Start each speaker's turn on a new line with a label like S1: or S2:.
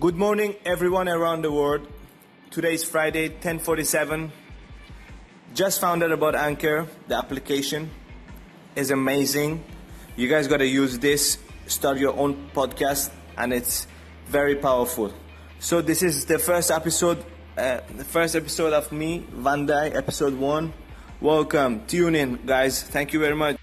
S1: Good morning, everyone around the world. Today is Friday, 10:47. Just found out about Anchor. The application is amazing. You guys got to use this. Start your own podcast, and it's very powerful. So this is the first episode, uh, the first episode of me, Van episode one. Welcome. Tune in, guys. Thank you very much.